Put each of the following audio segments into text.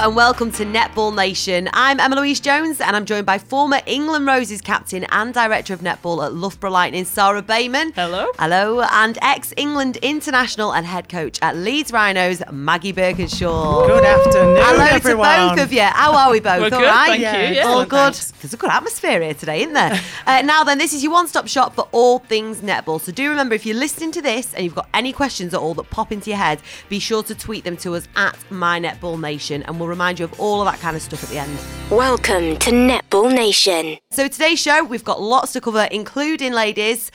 and welcome to Netball Nation. I'm Emma Louise Jones and I'm joined by former England Roses captain and director of netball at Loughborough Lightning, Sarah Bayman. Hello. Hello, and ex England international and head coach at Leeds Rhinos, Maggie Birkinshaw. Good afternoon, Hello everyone. to both of you. How are we both? We're All good, right? thank you, yeah. All good. thanks. There's a good atmosphere here today, isn't there? uh, now then, this is your one-stop shop for all things netball. So do remember, if you're listening to this and you've got any questions at all that pop into your head, be sure to tweet them to us at My Netball Nation, and we'll remind you of all of that kind of stuff at the end. Welcome to Netball Nation. So today's show, we've got lots to cover, including ladies.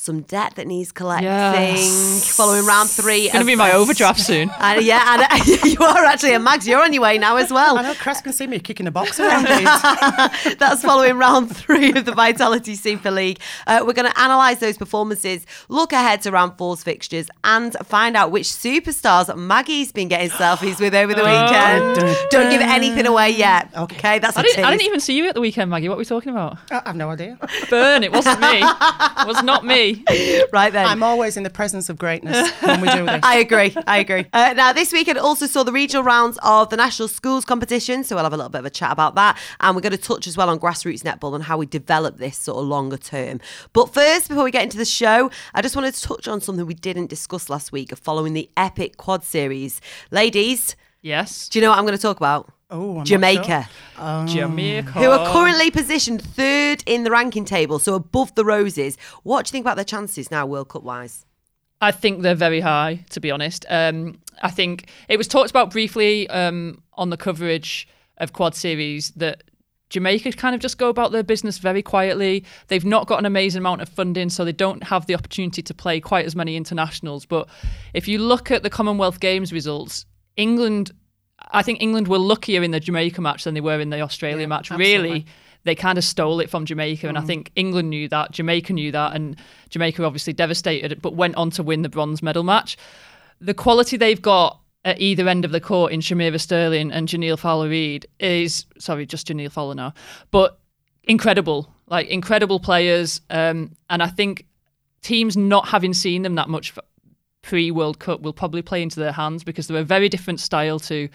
Some debt that needs collecting. Yes. Following round three. It's going to of- be my overdraft soon. And yeah, and uh, you are actually. And Mags, you're on your way now as well. I know Chris can see me kicking a box around. That's following round three of the Vitality Super League. Uh, we're going to analyse those performances, look ahead to round four's fixtures, and find out which superstars Maggie's been getting selfies with over the weekend. Don't give anything away yet. Okay, that's a I didn't, I didn't even see you at the weekend, Maggie. What were we talking about? I have no idea. Burn. It wasn't me. It was not me. Right then. I'm always in the presence of greatness when we do this. I agree. I agree. Uh, now, this weekend also saw the regional rounds of the National Schools competition, so we'll have a little bit of a chat about that. And we're going to touch as well on grassroots netball and how we develop this sort of longer term. But first, before we get into the show, I just wanted to touch on something we didn't discuss last week following the epic quad series. Ladies, Yes. do you know what I'm going to talk about? Oh, I'm not Jamaica. Jamaica. Who are currently positioned third in the ranking table, so above the Roses. What do you think about their chances now, World Cup wise? I think they're very high, to be honest. Um, I think it was talked about briefly um, on the coverage of Quad Series that Jamaica kind of just go about their business very quietly. They've not got an amazing amount of funding, so they don't have the opportunity to play quite as many internationals. But if you look at the Commonwealth Games results, England, I think England were luckier in the Jamaica match than they were in the Australia match. absolutely. Really, they kind of stole it from Jamaica, and I think England knew that, Jamaica knew that, and Jamaica obviously devastated, but went on to win the bronze medal match. The quality they've got at either end of the court in Shamera Sterling and Jhaniele Fowler Reid is sorry, just Jhaniele Fowler now, but incredible, like incredible players, um, and I think teams not having seen them that much pre World Cup will probably play into their hands because they're a very different style to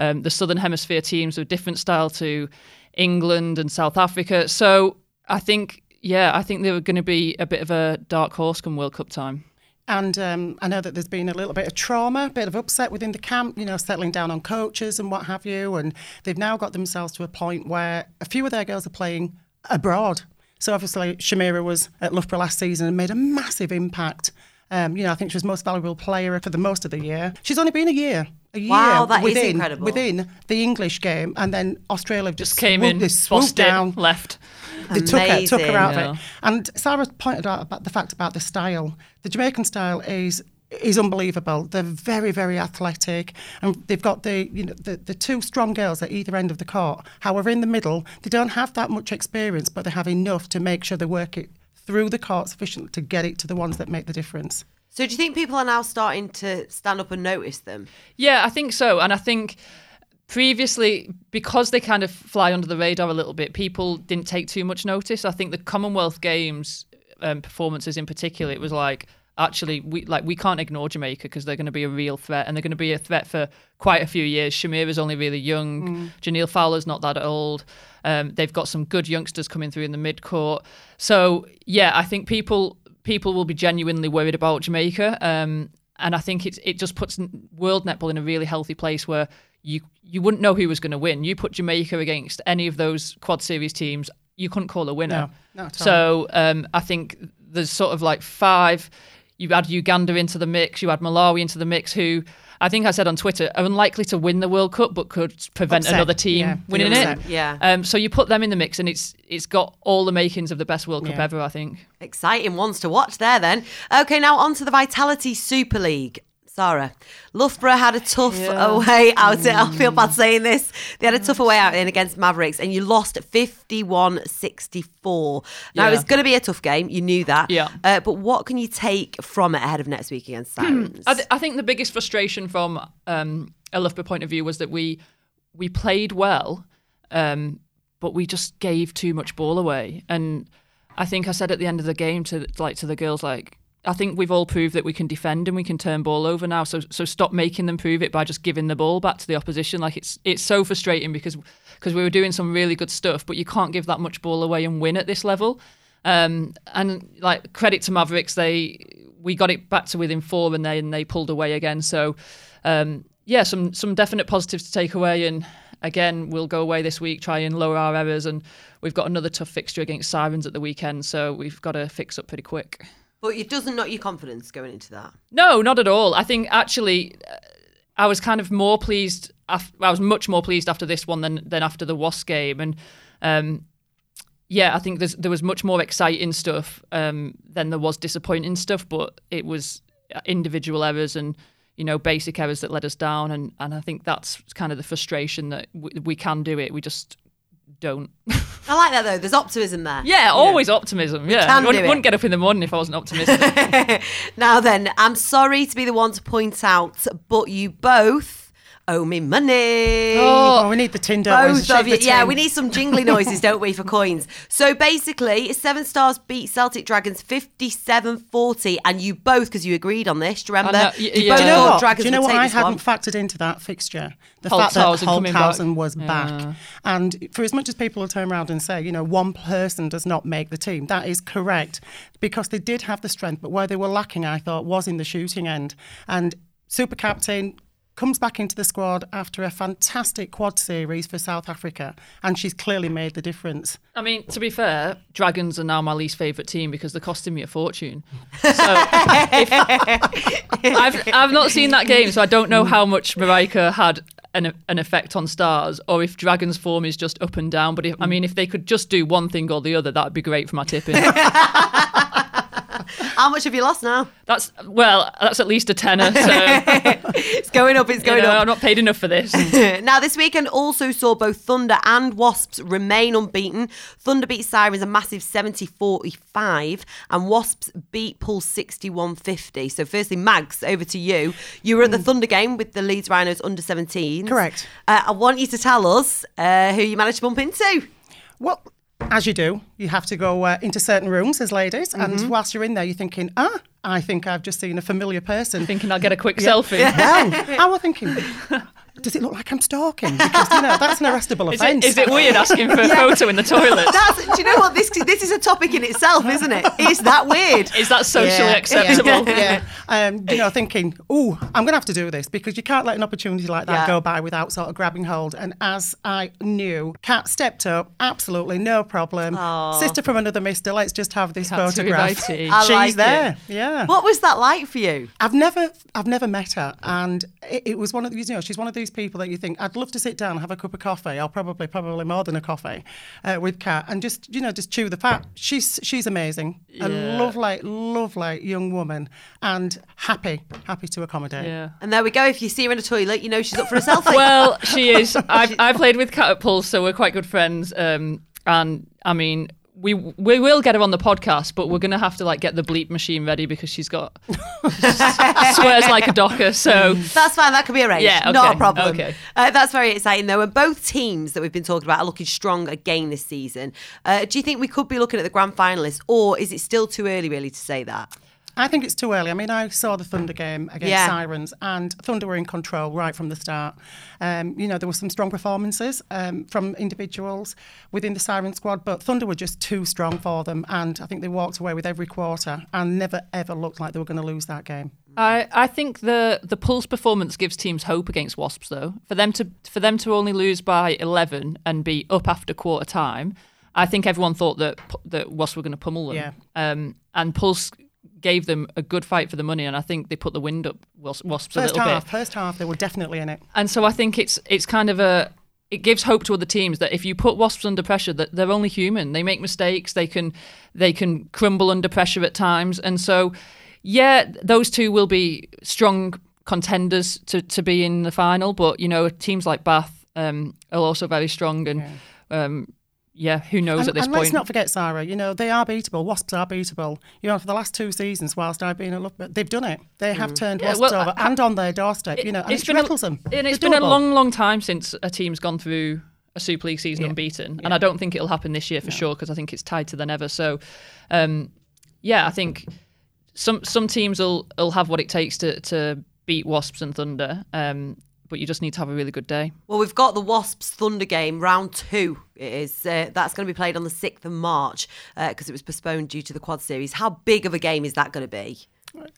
um, the Southern Hemisphere teams, a different style to England and South Africa. So I think, yeah, I think they were going to be a bit of a dark horse come World Cup time. And um, I know that there's been a little bit of trauma, a bit of upset within the camp, you know, settling down on coaches and what have you. And they've now got themselves to a point where a few of their girls are playing abroad. So obviously, Shamira was at Loughborough last season and made a massive impact. Um, you know, I think she was most valuable player for the most of the year. She's only been a year. A year Wow, that is within, incredible. Within the English game, and then Australia just, Just came in, they swooped bossed it, down, left. they took her, took her out Amazing. of it. And Sarah pointed out about the fact about the style. The Jamaican style is is unbelievable. They're very, very athletic, and they've got the you know the, the two strong girls at either end of the court. However, in the middle, they don't have that much experience, but they have enough to make sure they work it through the court sufficiently to get it to the ones that make the difference. So, do you think people are now starting to stand up and notice them? Yeah, I think so. And I think previously, because they kind of fly under the radar a little bit, people didn't take too much notice. I think the Commonwealth Games um, performances in particular, it was like, actually, we like we can't ignore Jamaica because they're going to be a real threat and they're going to be a threat for quite a few years. Shamir is only really young. Jhaniele Fowler's not that old. Um, they've got some good youngsters coming through in the mid court. So yeah, I think people people will be genuinely worried about Jamaica. Um, and I think it's, it just puts world netball in a really healthy place where you you wouldn't know who was going to win. You put Jamaica against any of those quad series teams, you couldn't call a winner. No, not at all. so um, I think there's sort of like five. You add Uganda into the mix, you add Malawi into the mix, who I think I said on Twitter are unlikely to win the World Cup, but could prevent Upset, another team yeah, winning it. Yeah. Um, so you put them in the mix, and it's it's got all the makings of the best World Cup Yeah. ever. I think. Exciting ones to watch there then. Okay, now on to the Vitality Super League. Sarah, Loughborough had a tough away out. I feel bad saying this. They had a tough away out in against Mavericks, and you lost 51 64. Now, Yeah. it's going to be a tough game. You knew that. Yeah. Uh, but what can you take from it ahead of next week against Sirens? I, th- I think the biggest frustration from um, a Loughborough point of view was that we we played well, um, but we just gave too much ball away. And I think I said at the end of the game to like to the girls like. I think we've all proved that we can defend and we can turn ball over now. So so stop making them prove it by just giving the ball back to the opposition. Like it's it's so frustrating because because we were doing some really good stuff, but you can't give that much ball away and win at this level. Um, and like credit to Mavericks, they we got it back to within four and then they pulled away again. So um, yeah, some some definite positives to take away and again, we'll go away this week, try and lower our errors, and we've got another tough fixture against Sirens at the weekend, so we've got to fix up pretty quick. But it doesn't knock your confidence going into that. No, not at all. I think actually, uh, I was kind of more pleased. Af- I was much more pleased after this one than than after the Wasp game, and um, yeah, I think there was much more exciting stuff um, than there was disappointing stuff. But it was individual errors and you know, basic errors that let us down. And, and I think that's kind of the frustration that we, we can do it. We just don't. I like that though. There's optimism there. Yeah, always optimism. Yeah, I wouldn't, wouldn't, get up in the morning if I wasn't optimistic. now then, I'm sorry to be the one to point out, but you both owe me money. Oh, oh we need the Tinder. Both of you. Yeah, we need some jingly noises, don't we, for coins? So basically, Severn Stars beat Celtic Dragons 57 40, and you both, because you agreed on this, do you remember? You, you both know what? Dragons do you know what I hadn't one? factored into that fixture? The fact that Holtzhausen was yeah. back. And for as much as people will turn around and say, you know, one person does not make the team, that is correct because they did have the strength, but where they were lacking, I thought, was in the shooting end. And super captain comes back into the squad after a fantastic quad series for South Africa, and she's clearly made the difference. I mean, to be fair, Dragons are now my least favourite team because they're costing me a fortune. So if, I've I've not seen that game, so I don't know how much Maryka had an, an effect on stars, or if Dragons form is just up and down. But if, I mean, if they could just do one thing or the other, that would be great for my tipping. How much have you lost now? That's well, that's at least a tenner. So it's going up. It's going you know, up. I'm not paid enough for this. now, this weekend also saw both Thunder and Wasps remain unbeaten. Thunder beat Sirens a massive 70-45, and Wasps beat Pulse 61-50. So, firstly, Mags, over to you. You were at the mm. Thunder game with the Leeds Rhinos under 17. Correct. Uh, I want you to tell us uh, who you managed to bump into. Well, as you do, you have to go uh, into certain rooms as ladies, mm-hmm. and whilst you're in there, you're thinking, ah, I think I've just seen a familiar person. Thinking I'll get a quick yeah. selfie. well, I was thinking, does it look like I'm stalking? Because you know that's an arrestable offence. Is, it weird asking for a yeah. photo in the toilet? That's, do you know what this this is a topic in itself, isn't it? Is that weird? Is that socially yeah. acceptable? Yeah. Um, you know, thinking, oh, I'm going to have to do this because you can't let an opportunity like that go by without sort of grabbing hold. And as I knew, Kat stepped up, absolutely no problem. Aww. Sister from another Mister, let's just have this Kat photograph. She's like there. It. Yeah. What was that like for you? I've never, I've never met her, and it, it was one of these. You know, she's one of these people that you think I'd love to sit down, have a cup of coffee, or probably probably more than a coffee, uh, with Kat, and just you know just chew the fat. She's she's amazing, yeah. a lovely lovely young woman, and happy happy to accommodate. Yeah. And there we go. If you see her in a toilet, you know she's up for a selfie. well, she is. I've I played with Kat at Pulse, so we're quite good friends. Um, and I mean, we we will get her on the podcast, but we're gonna have to like get the bleep machine ready because she's got swears like a docker. So that's fine. That could be arranged. Yeah, okay. not a problem. Okay, uh, that's very exciting though. And both teams that we've been talking about are looking strong again this season. Uh, do you think we could be looking at the grand finalists, or is it still too early really to say that? I think it's too early. I mean, I saw the Thunder game against yeah. Sirens, and Thunder were in control right from the start. Um, you know, there were some strong performances um, from individuals within the Siren squad, but Thunder were just too strong for them, and I think they walked away with every quarter and never ever looked like they were going to lose that game. I, I think the the Pulse performance gives teams hope against Wasps though. For them to for them to only lose by eleven and be up after quarter time, I think everyone thought that that Wasps were going to pummel them. Yeah. Um, and Pulse gave them a good fight for the money, and I think they put the wind up Wasps first a little half, bit. First half, they were definitely in it. And so I think it's it's kind of a it gives hope to other teams that if you put Wasps under pressure, that they're only human. They make mistakes. They can they can crumble under pressure at times, and so yeah, those two will be strong contenders to to be in the final. But you know, teams like Bath um, are also very strong and. Yeah. Um, yeah, who knows and, at this and point? Let's not forget, Sarah. You know they are beatable. Wasps are beatable. You know, for the last two seasons, whilst I've been a look, they've done it. They have mm. turned yeah, Wasps well, over I, and on their doorstep. It, you know, and it's it been rattles a, them. And it's, it's been a long, long time since a team's gone through a Super League season yeah. unbeaten, yeah. and I don't think it'll happen this year for no. sure because I think it's tied to the never. So, um, yeah, I think some some teams will will have what it takes to to beat Wasps and Thunder. Um, but you just need to have a really good day. Well, we've got the Wasps Thunder game, round two. It is uh, that's going to be played on the sixth of March because uh, it was postponed due to the Quad Series. How big of a game is that going to be?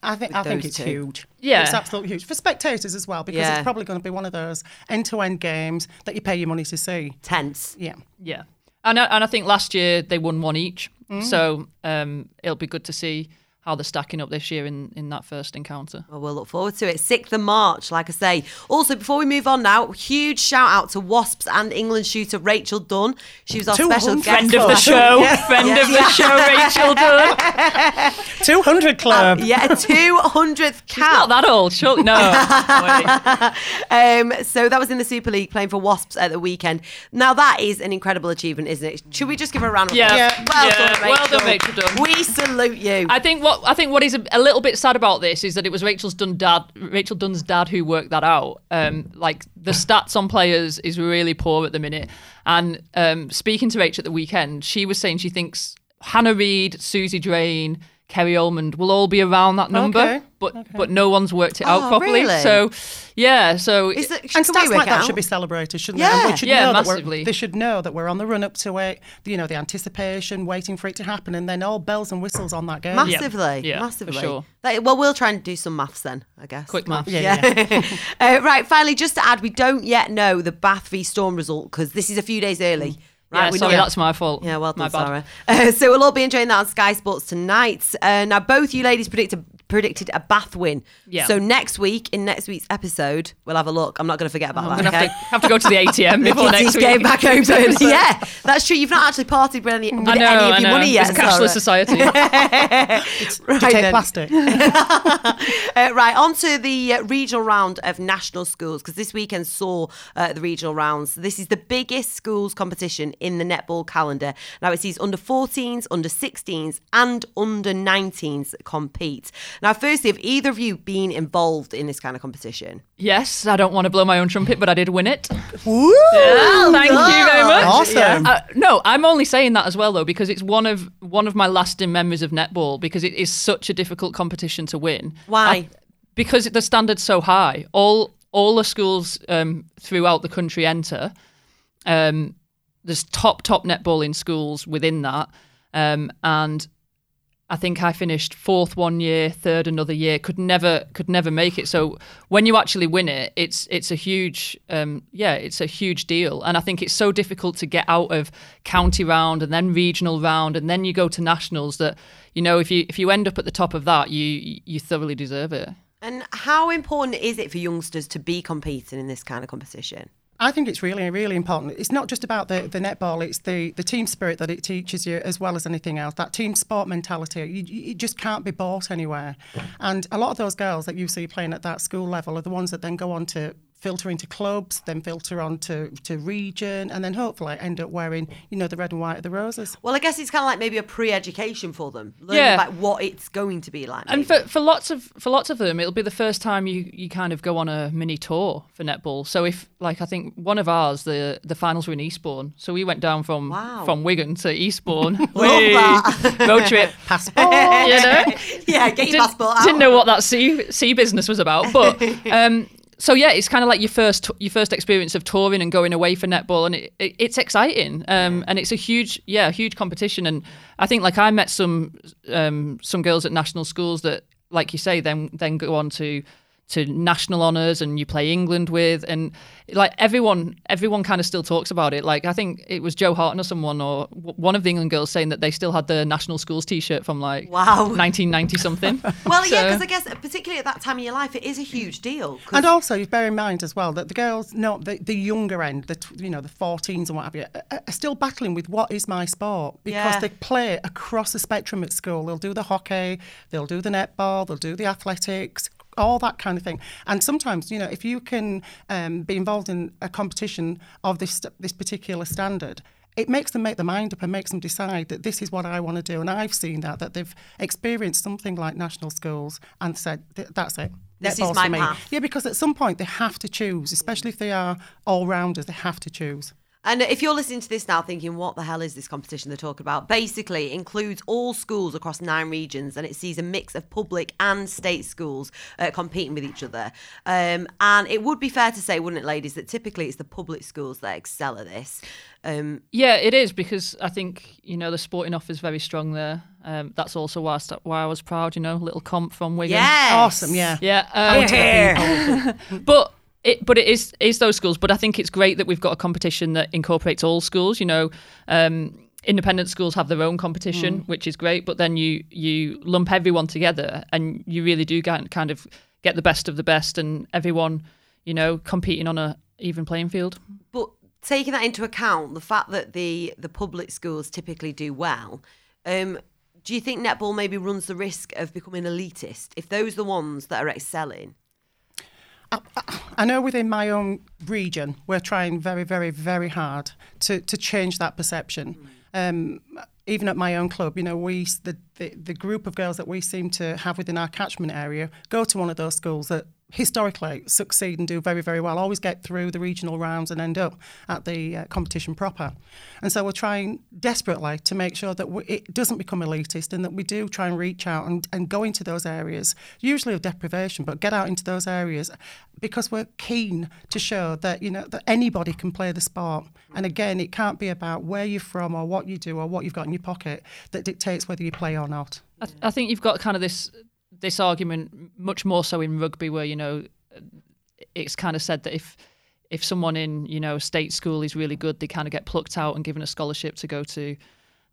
I think I think those it's two. huge. Yeah. it's absolutely huge for spectators as well because Yeah. it's probably going to be one of those end-to-end games that you pay your money to see. Tense. Yeah. Yeah, and I, and I think last year they won one each, so um, it'll be good to see how they're stacking up this year in in that first encounter. Well, we'll look forward to it. 6th of March, like I say. Also, before we move on now, huge shout out to Wasps and England shooter Rachel Dunn. She was our special guest. Friend of the show, Yeah. friend Yeah. of the show, Rachel Dunn. Two hundred club. Yeah, 200th cap. Not that old, sure. No, Um, so that was in the Super League playing for Wasps at the weekend. Now that is an incredible achievement, isn't it? Should we just give her a round of Yeah. applause? Well Yeah. done, Rachel. Well done, Rachel Dunn. We salute you. I think what I think what is a, a little bit sad about this is that it was Rachel's Dunn dad, Rachel Dunn's dad, who worked that out. Um, like the stats on players is really poor at the minute. And um, speaking to Rachel at the weekend, she was saying she thinks Hannah Reid, Susie Drain, Kerry Almond will all be around that number, Okay, but but no one's worked it out Oh, properly. really? So yeah, so is it, And can stats like it that out? should be celebrated, shouldn't Yeah. they? And we should Yeah, know that massively. we're, they should know that we're on the run up to it. You know, the anticipation, waiting for it to happen, and then all bells and whistles on that game. Massively, Yeah, for massively. sure. That- well, we'll try and do some maths then, I guess. quick math. Yeah, yeah. uh, right, finally, just to add, we don't yet know the Bath v Storm result because this is a few days early. Right, Yeah, sorry, know- that's my fault. Yeah, well done, bad. Sarah. Uh, so we'll all be enjoying that on Sky Sports tonight. Uh, now, both you ladies predicted predicted a Bath win. Yeah. So next week, in next week's episode, we'll have a look. I'm not going to forget about that. gonna okay? have to, have to go to the ATM before next week. game back open. yeah, that's true. You've not actually partied with any, with I know, any of I your money yet. It's a cashless society. Right, Do take plastic? Uh, right, on to the uh, regional round of national schools because this weekend saw uh, the regional rounds. This is the biggest schools competition in the netball calendar. Now, it sees under 14s, under 16s, and under 19s compete. Now, firstly, have either of you been involved in this kind of competition? yes, I don't want to blow my own trumpet, but I did win it. Woo! Yeah, thank you very much. Awesome. Uh, no, I'm only saying that as well though because it's one of one of my lasting memories of netball because it is such a difficult competition to win. Why? I- because the standard's so high. All all the schools um, throughout the country enter. Um, there's top top netballing schools within that, um, and I think I finished fourth one year, third another year. Could never could never make it. So when you actually win it, it's it's a huge um, yeah, it's a huge deal. And I think it's so difficult to get out of county round and then regional round and then you go to nationals that you know if you if you end up at the top of that, you you thoroughly deserve it. And how important is it for youngsters to be competing in this kind of competition? I think it's really, really important. It's not just about the, the netball, it's the, the team spirit that it teaches you as well as anything else. That team sport mentality, you, it just can't be bought anywhere. And a lot of those girls that you see playing at that school level are the ones that then go on to filter into clubs, then filter on to, to region, and then hopefully end up wearing, you know, the red and white of the roses. Well, I guess it's kind of like maybe a pre-education for them, learning Yeah. about what it's going to be like. And for, for lots of for lots of them, it'll be the first time you, you kind of go on a mini tour for netball. So if like I think one of ours, the the finals were in Eastbourne, so we went down from Wow. from Wigan to Eastbourne. Love that. road trip. Passport! You know, yeah, get your didn't, passport out. didn't know what that sea sea business was about, but um, so yeah, it's kind of like your first your first experience of touring and going away for netball, and it, it, it's exciting, um, and it's a huge yeah huge competition, and I think like I met some um, some girls at national schools that like you say then then go on to to national honours and you play England with and like everyone everyone kind of still talks about it like I think it was Jo Harten or someone or w- one of the England girls saying that they still had the national schools t-shirt from like Wow. 1990 something Well, yeah, because I guess particularly at that time in your life, it is a huge deal. 'cause- And also, you bear in mind as well that the girls, no, the, the younger end, the you know the 14s and what have you, are, are still battling with what is my sport because Yeah. they play across the spectrum at school. They'll do the hockey, they'll do the netball, they'll do the athletics, all that kind of thing. And sometimes, you know, if you can um, be involved in a competition of this this particular standard. It makes them make their mind up and makes them decide that this is what I want to do. And I've seen that, that they've experienced something like national schools and said, that's it. This is my for me." path. Yeah, because at some point they have to choose, especially if they are all rounders, they have to choose. And if you're listening to this now thinking, what the hell is this competition they're talking about? Basically, it includes all schools across nine regions and it sees a mix of public and state schools uh, competing with each other. Um, and it would be fair to say, wouldn't it, ladies, that typically it's the public schools that excel at this. Um, Yeah, it is because I think you know the sporting offer is very strong there. Um, that's also why I, sta- why I was proud. You know, little comp from Wigan. yes. Awesome, yeah. Yeah. Um, but it but it is is those schools. But I think it's great that we've got a competition that incorporates all schools. You know. Um, Independent schools have their own competition, which is great, but then you you lump everyone together, and you really do get, kind of get the best of the best, and everyone, you know, competing on a even playing field. But taking that into account, the fact that the the public schools typically do well, um, do you think netball maybe runs the risk of becoming elitist if those are the ones that are excelling? I know within my own region, we're trying very, very, very hard to, to change that perception. Um, even at my own club, you know, we the, the the group of girls that we seem to have within our catchment area go to one of those schools that historically succeed and do very, very well. Always get through the regional rounds and end up at the uh, competition proper. And so we're trying desperately to make sure that we, it doesn't become elitist and that we do try and reach out and, and go into those areas, usually of deprivation, but get out into those areas because we're keen to show that you know that anybody can play the sport. And again, it can't be about where you're from or what you do or what you've got in your pocket that dictates whether you play or not. I, th- I think you've got kind of this this argument much more so in rugby, where you know it's kind of said that if if someone in you know state school is really good, they kind of get plucked out and given a scholarship to go to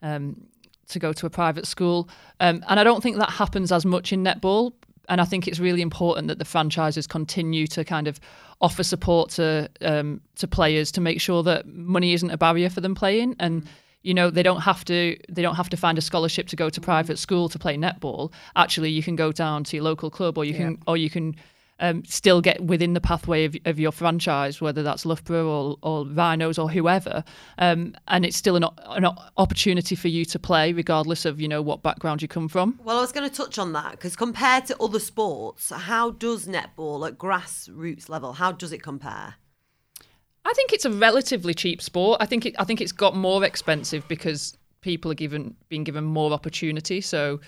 um, to go to a private school. Um, and I don't think that happens as much in netball. And I think it's really important that the franchises continue to kind of offer support to um, to players to make sure that money isn't a barrier for them playing and you know they don't have to they don't have to find a scholarship to go to private school to play netball actually you can go down to your local club or you can or you can um, still get within the pathway of, of your franchise whether that's Loughborough or, or Rhinos or whoever um, and it's still an, an opportunity for you to play regardless of you know what background you come from Well, I was going to touch on that because compared to other sports, how does netball at grassroots level? How does it compare? I think it's a relatively cheap sport. I think it, I think it's got more expensive because people are given being given more opportunity. So,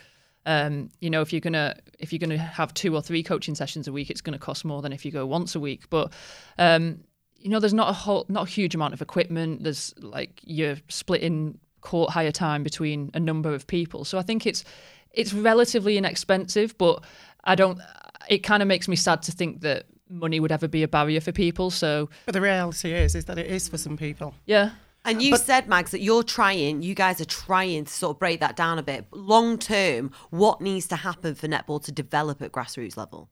um, you know, if you're gonna if you're gonna have two or three coaching sessions a week, it's gonna cost more than if you go once a week. But um, you know, there's not a whole not a huge amount of equipment. There's like you're splitting court hire time between a number of people. So I think it's it's relatively inexpensive, but I don't. It kind of makes me sad to think that money would ever be a barrier for people. So But the reality is, is that it is for some people. yeah. And you said, Mags, that you're trying, you guys are trying to sort of break that down a bit. Long term, what needs to happen for netball to develop at grassroots level?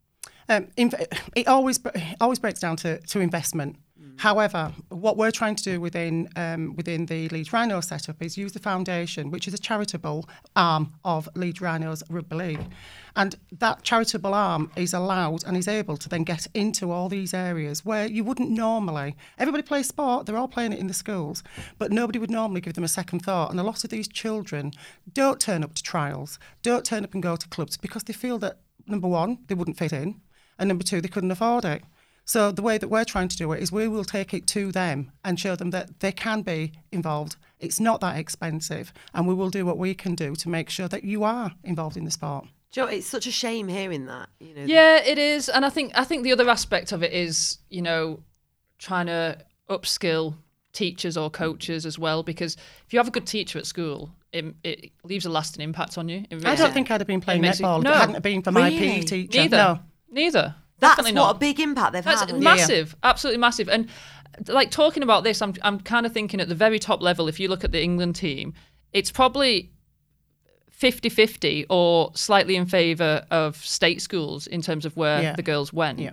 Um, it always it always breaks down to, to investment. However, what we're trying to do within um, within the Leeds Rhino setup is use the foundation, which is a charitable arm of Leeds Rhinos Rugby League, and that charitable arm is allowed and is able to then get into all these areas where you wouldn't normally. Everybody plays sport; they're all playing it in the schools, but nobody would normally give them a second thought. And a lot of these children don't turn up to trials, don't turn up and go to clubs because they feel that number one, they wouldn't fit in, and number two, they couldn't afford it. So the way that we're trying to do it is we will take it to them and show them that they can be involved. It's not that expensive, and we will do what we can do to make sure that you are involved in the sport. Do you know, it's such a shame hearing that. You know, Yeah, it is, and I think I think the other aspect of it is you know trying to upskill teachers or coaches as well because if you have a good teacher at school, it, it leaves a lasting impact on you. It I don't it- think I'd have been playing makes netball no. if it hadn't been for my Really? PE teacher. neither, No. neither. That's Definitely what not. a big impact they've That's had. on you. massive, absolutely massive. And like talking about this, I'm I'm kind of thinking at the very top level. If you look at the England team, it's probably 50-50 or slightly in favour of state schools in terms of where Yeah. the girls went. Yeah.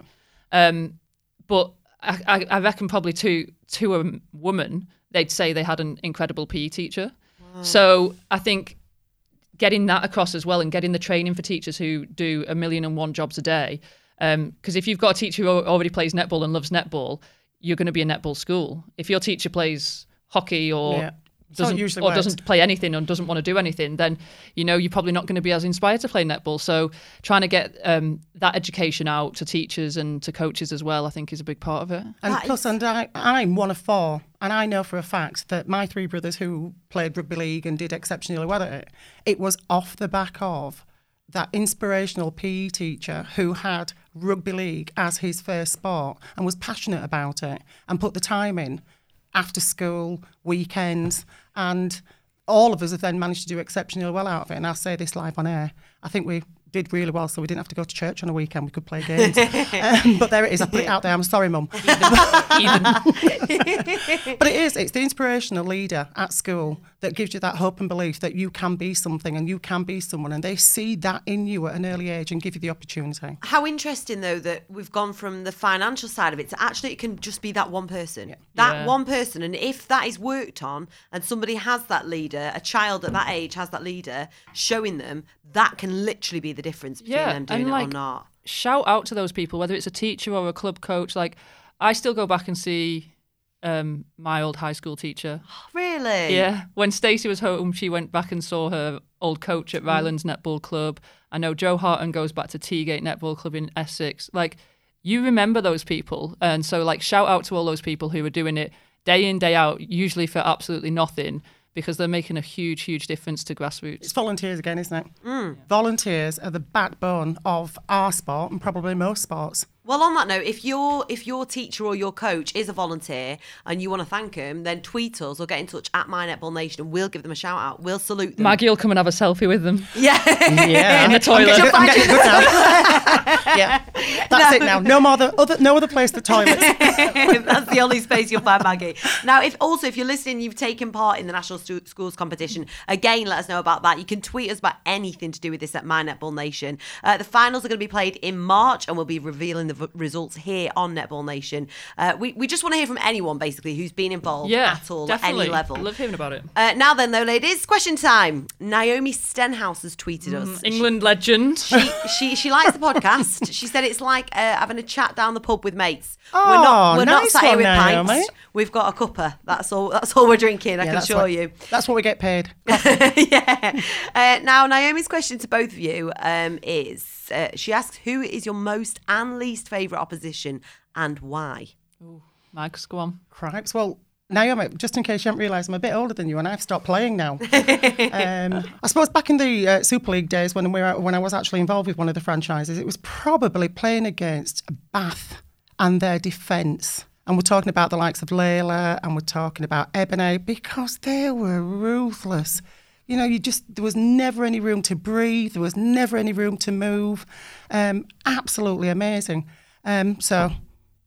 Um, but I, I, I reckon probably to to a woman, they'd say they had an incredible PE teacher. So I think getting that across as well and getting the training for teachers who do a million and one jobs a day. Because if you've got a teacher who already plays netball and loves netball, you're going to be a netball school. If your teacher plays hockey or Yeah. doesn't or works. doesn't play anything or doesn't want to do anything, then you know you're probably not going to be as inspired to play netball. So trying to get um, that education out to teachers and to coaches as well, I think, is a big part of it. And That plus, and I, I'm one of four, and I know for a fact that my three brothers who played rugby league and did exceptionally well at it, it was off the back of that inspirational PE teacher who had rugby league as his first sport and was passionate about it and put the time in after school, weekends, and all of us have then managed to do exceptionally well out of it. And I'll say this live on air. I think we did really well, so we didn't have to go to church on a weekend. We could play games. um, but there it is. I put it out there. I'm sorry, Mum. Even But it is, it's the inspirational leader at school that gives you that hope and belief that you can be something and you can be someone. And they see that in you at an early age and give you the opportunity. How interesting though that we've gone from the financial side of it to actually it can just be that one person. That Yeah. one person. And if that is worked on and somebody has that leader, a child at that mm. age has that leader showing them, that can literally be the difference between Yeah, them doing and it like- or not. shout out to those people, whether it's a teacher or a club coach. Like, I still go back and see um, my old high school teacher. Really? Yeah, when Stacey was home, she went back and saw her old coach at Rylands Netball Club. I know Jo Harten goes back to Teagate Netball Club in Essex. Like, you remember those people, and so like shout out to all those people who are doing it day in day out, usually for absolutely nothing. Because they're making a huge, huge difference to grassroots. It's volunteers again, isn't it? Mm. Volunteers are the backbone of our sport and probably most sports. Well, on that note, if your if your teacher or your coach is a volunteer and you want to thank them, then tweet us or get in touch at My Netball Nation and we'll give them a shout out. We'll salute them. Maggie will come and have a selfie with them. Yeah. Yeah. In the toilet. I'm getting, I'm getting yeah. That's it now. No more the other no other place but toilets. That's the only space you'll find Maggie. Now, if also if you're listening, you've taken part in the National Stu- Schools competition. Again, let us know about that. You can tweet us about anything to do with this at My Netball Nation. Uh, the finals are going to be played in March, and we'll be revealing the v- results here on Netball Nation. Uh, we we just want to hear from anyone basically who's been involved Yeah, at all definitely. at any level. Love hearing about it. Uh, now then, though, ladies, question time. Naomi Stenhouse has tweeted us. England legend. She, she she likes the podcast. She said it's like uh, having a chat down the pub with mates. Oh, we're not we're not nice sat here one, with Naomi. pints. We've got a cuppa. That's all. That's all we're drinking. I Yeah, can that's assure what, you. That's what we get paid. yeah. Uh, now Naomi's question to both of you um, is: uh, She asks, "Who is your most and least favourite opposition, and why?" Mags, go on. Cripes. Well, Naomi, just in case you haven't realised, I'm a bit older than you, and I've stopped playing now. um, I suppose back in the uh, Super League days, when we were, when I was actually involved with one of the franchises, it was probably playing against Bath and their defence. And we're talking about the likes of Layla, and we're talking about Eboni, because they were ruthless. You know, you just there was never any room to breathe. There was never any room to move. Um, absolutely amazing. Um, so,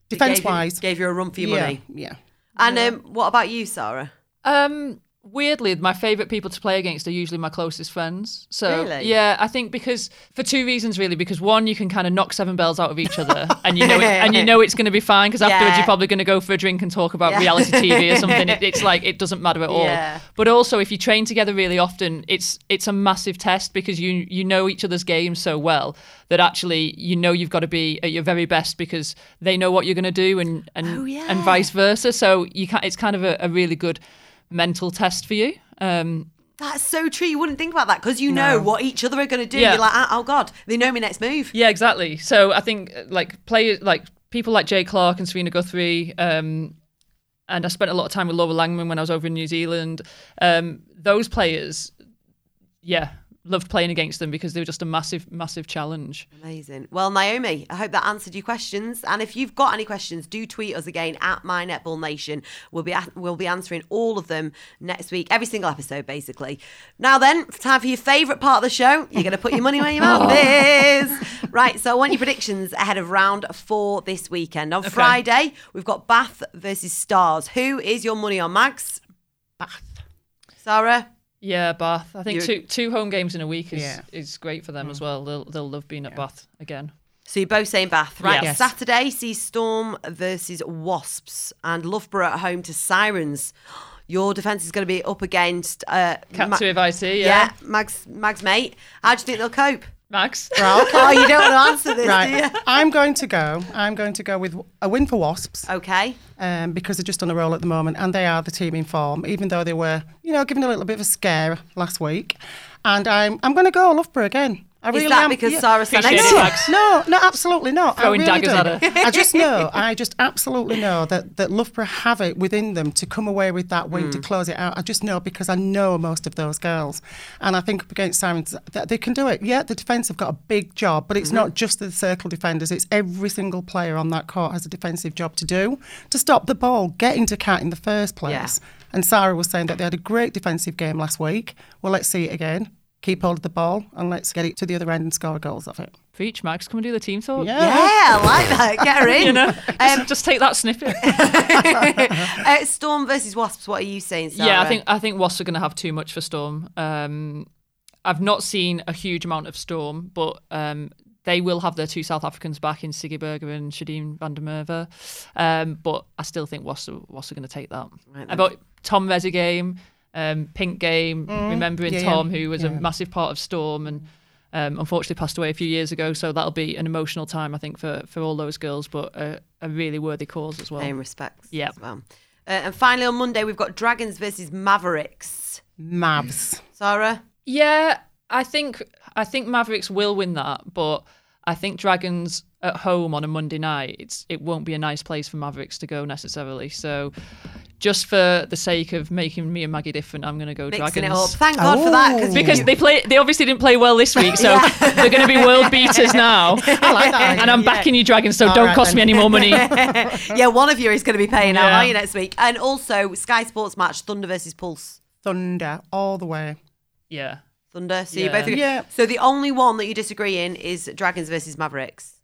defence wise. gave you a run for your yeah, money. yeah. And um, what about you, Sarah? Um, weirdly, my favourite people to play against are usually my closest friends. So Really? yeah, I think because for two reasons really. Because one, you can kind of knock seven bells out of each other, and you know, it, and you know it's going to be fine. Because afterwards, Yeah. you're probably going to go for a drink and talk about Yeah. reality TV or something. It, it's like it doesn't matter at all. Yeah. But also, if you train together really often, it's it's a massive test because you you know each other's games so well that actually you know you've got to be at your very best because they know what you're going to do and and Oh, and vice versa. So you can it's kind of a, a really good mental test for you. Um, That's so true. You wouldn't think about that because you know what each other are going to do. Yeah. You're like, oh, oh God, they know my next move. yeah, exactly. So I think like players like people like Jade Clarke and Serena Guthrie. Um, and I spent a lot of time with Laura Langman when I was over in New Zealand. Um, those players, yeah, loved playing against them because they were just a massive, massive challenge. Amazing. Well, Naomi, I hope that answered your questions. And if you've got any questions, do tweet us again at My Netball Nation. We'll be we'll be answering all of them next week, every single episode, basically. Now then, time for your favourite part of the show. You're going to put your money where your mouth oh. is. Right. So I want your predictions ahead of round four this weekend. On Friday, we've got Bath versus Stars. Who is your money on, Mags? Bath. Sarah. Yeah, Bath. I think You- two two home games in a week is Yeah. is great for them as well. They'll they'll love being at Bath again. So you're both saying Bath, right? Yes. Saturday sees Storm versus Wasps and Loughborough at home to Sirens. Your defence is going to be up against uh, Ma- Cat Tuivaiti, yeah. yeah. Mags, Mags, mate. How do you think they'll cope? Mags. Right. Oh, you don't want to answer this, do right. you? I'm going to go. I'm going to go with a win for Wasps. Okay. um, because they're just on a roll at the moment and they are the team in form, even though they were, you know, given a little bit of a scare last week. And I'm I'm going to go Loughborough again. I Is really that am. because yeah. Sarah said Appreciate next it, to you? No, no, absolutely not. Throwing I really daggers do. at her. I just know, I just absolutely know that, that Loughborough have it within them to come away with that win to mm. close it out. I just know because I know most of those girls. And I think up against Sirens that they can do it. Yeah, the defence have got a big job, but it's not mm-hmm. just the circle defenders, it's every single player on that court has a defensive job to do to stop the ball getting to Cat in the first place. And Sarah was saying that they had a great defensive game last week. Well, let's see it again. Keep hold of the ball and let's get it to the other end and score goals off it. Preach, Mags. Come and do the team talk. Yeah. Yeah, I like that. Get her in. You know, Um, just, just take that snippet. uh, Storm versus Wasps. What are you saying, Sarah? Yeah, I think I think Wasps are going to have too much for Storm. Um, I've not seen a huge amount of Storm, but um, they will have their two South Africans back in Sigi Burger and Shadine van der Merwe. Um, but I still think Wasps are, Wasps are going to take that. Right then. About Tom Reza game, um, Pink game, remembering yeah, yeah. Tom, who was a massive part of Storm and. Um, unfortunately, passed away a few years ago, so that'll be an emotional time, I think, for, for all those girls, but a, a really worthy cause as well. Paying respects. Yeah. As well. Uh, and finally, on Monday, we've got Dragons versus Mavericks. Mavs. Sarah? Yeah, I think I think Mavericks will win that, but I think Dragons at home on a Monday night, it's it won't be a nice place for Mavericks to go necessarily. So just for the sake of making me and Maggie different, I'm going to go Mixing Dragons. it up. Thank God for that. Oh. Because they play, they obviously didn't play well this week, so they're going to be world beaters now. I like that. And I'm idea. backing you, Dragons. So All don't right cost then. me any more money. yeah, one of you is going to be paying out, Yeah. aren't you, next week? And also, Sky Sports match, Thunder versus Pulse. Thunder all the way. yeah. Thunder. So you both agree. Yeah. So the only one that you disagree in is Dragons versus Mavericks.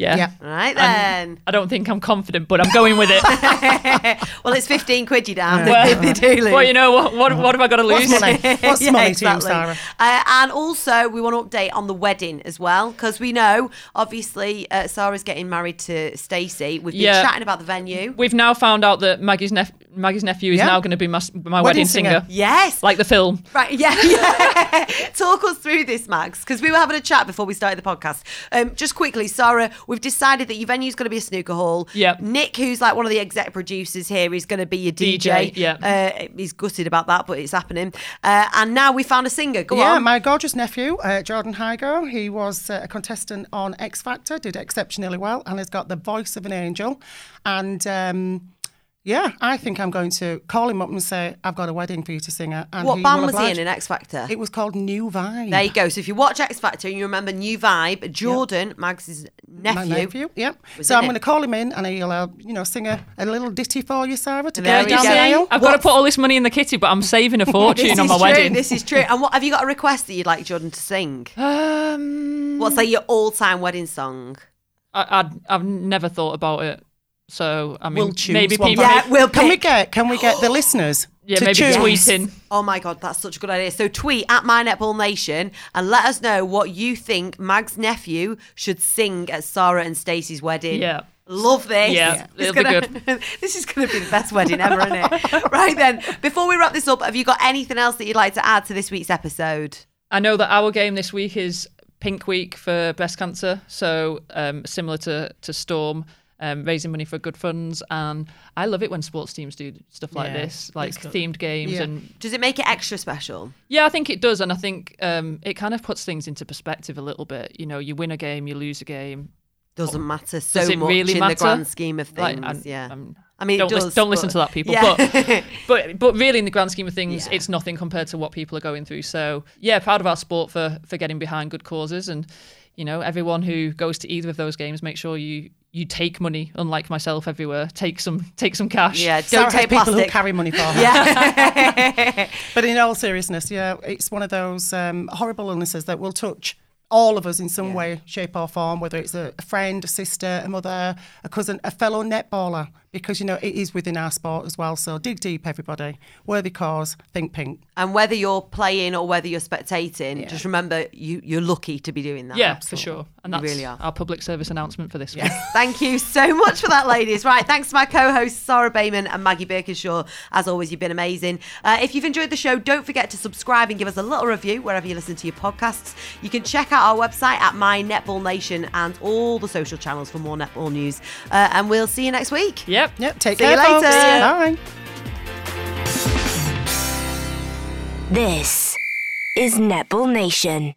Yeah. Yeah. All right then. I don't think I'm confident, but I'm going with it. well, it's 15 quid you down Well, if they do lose. well, you know what? What, what have I got to lose? What's money? What's Yeah, money to exactly. you, Sarah? Uh, and also, we want to update on the wedding as well because we know, obviously, uh, Sarah's getting married to Stacey. We've been Yeah. chatting about the venue. We've now found out that Maggie's, nep- Maggie's nephew is Yeah. now going to be my, my wedding, Wedding singer. singer. Yes. Like the film. Right, yeah, yeah. Talk us through this, Mags, because we were having a chat before we started the podcast. Um, just quickly, Sarah, we've decided that your venue's going to be a snooker hall. Yep. Nick, who's like one of the exec producers here, is going to be your DJ. DJ, yeah. Uh, he's gutted about that, but it's happening. Uh, and now we found a singer. Go yeah, on. my gorgeous nephew, uh, Jordan Hygo, he was uh, a contestant on X Factor, did exceptionally well, and has got the voice of an angel. And um, yeah, I think I'm going to call him up and say, I've got a wedding for you to sing at. And what band will was he in in X Factor? It was called New Vibe. there you go. So if you watch X Factor and you remember New Vibe, Jordan, Mags's My nephew, nephew, yep. So I'm going to call him in and he'll, uh, you know, sing a, a little ditty for you, Sarah, to There get we down go. the See? aisle. I've got to put all this money in the kitty, but I'm saving a fortune on my true. wedding. This is true. And what have you got a request that you'd like Jordan to sing? Um, What's like your all-time wedding song? I, I'd, I've never thought about it. So, I mean, We'll choose maybe one. people. Yeah, we'll Can we get can we get the listeners Yeah, to maybe choose? tweeting. Oh my god, that's such a good idea. So tweet at my netball nation and let us know what you think Mag's nephew should sing at Sarah and Stacey's wedding. Yeah. Love this. Yeah, It's it'll be gonna- this is going to be the best wedding ever, isn't it? right then, before we wrap this up, have you got anything else that you'd like to add to this week's episode? I know that our game this week is Pink Week for breast cancer, so um, similar to to Storm, um, raising money for good funds. And I love it when sports teams do stuff like Yeah, this, like it's themed games. Yeah. And Does it make it extra special? yeah, I think it does, and I think um, it kind of puts things into perspective a little bit. You know, you win a game, you lose a game. Doesn't matter so Does it much really in matter? the grand scheme of things. Like, I'm- yeah. I'm- I mean, don't, lis- does, don't listen to that, people. Yeah. But but but really, in the grand scheme of things, Yeah. it's nothing compared to what people are going through. So yeah, proud of our sport for for getting behind good causes, and you know, everyone who goes to either of those games, make sure you you take money. Unlike myself, everywhere, take some take some cash. yeah, don't has take people plastic. who carry money for her. yeah. But in all seriousness, yeah, it's one of those um, horrible illnesses that will touch all of us in some way, shape, or form, whether it's a, a friend, a sister, a mother, a cousin, a fellow netballer. Because you know it is within our sport as well. So dig deep, everybody. Worthy cause, think pink. And whether you're playing or whether you're spectating, just remember you you're lucky to be doing that. Yeah, for sure. And You that's really are. our public service announcement for this week. Thank you so much for that, ladies. Right, thanks to my co-hosts Sarah Bayman and Maggie Birkinshaw. As always, you've been amazing. Uh, if you've enjoyed the show, don't forget to subscribe and give us a little review wherever you listen to your podcasts. You can check out our website at My Netball Nation and all the social channels for more netball news. Uh, and we'll see you next week. Yep. Yep. Take See care, you folks. later. Bye. This is Netball Nation.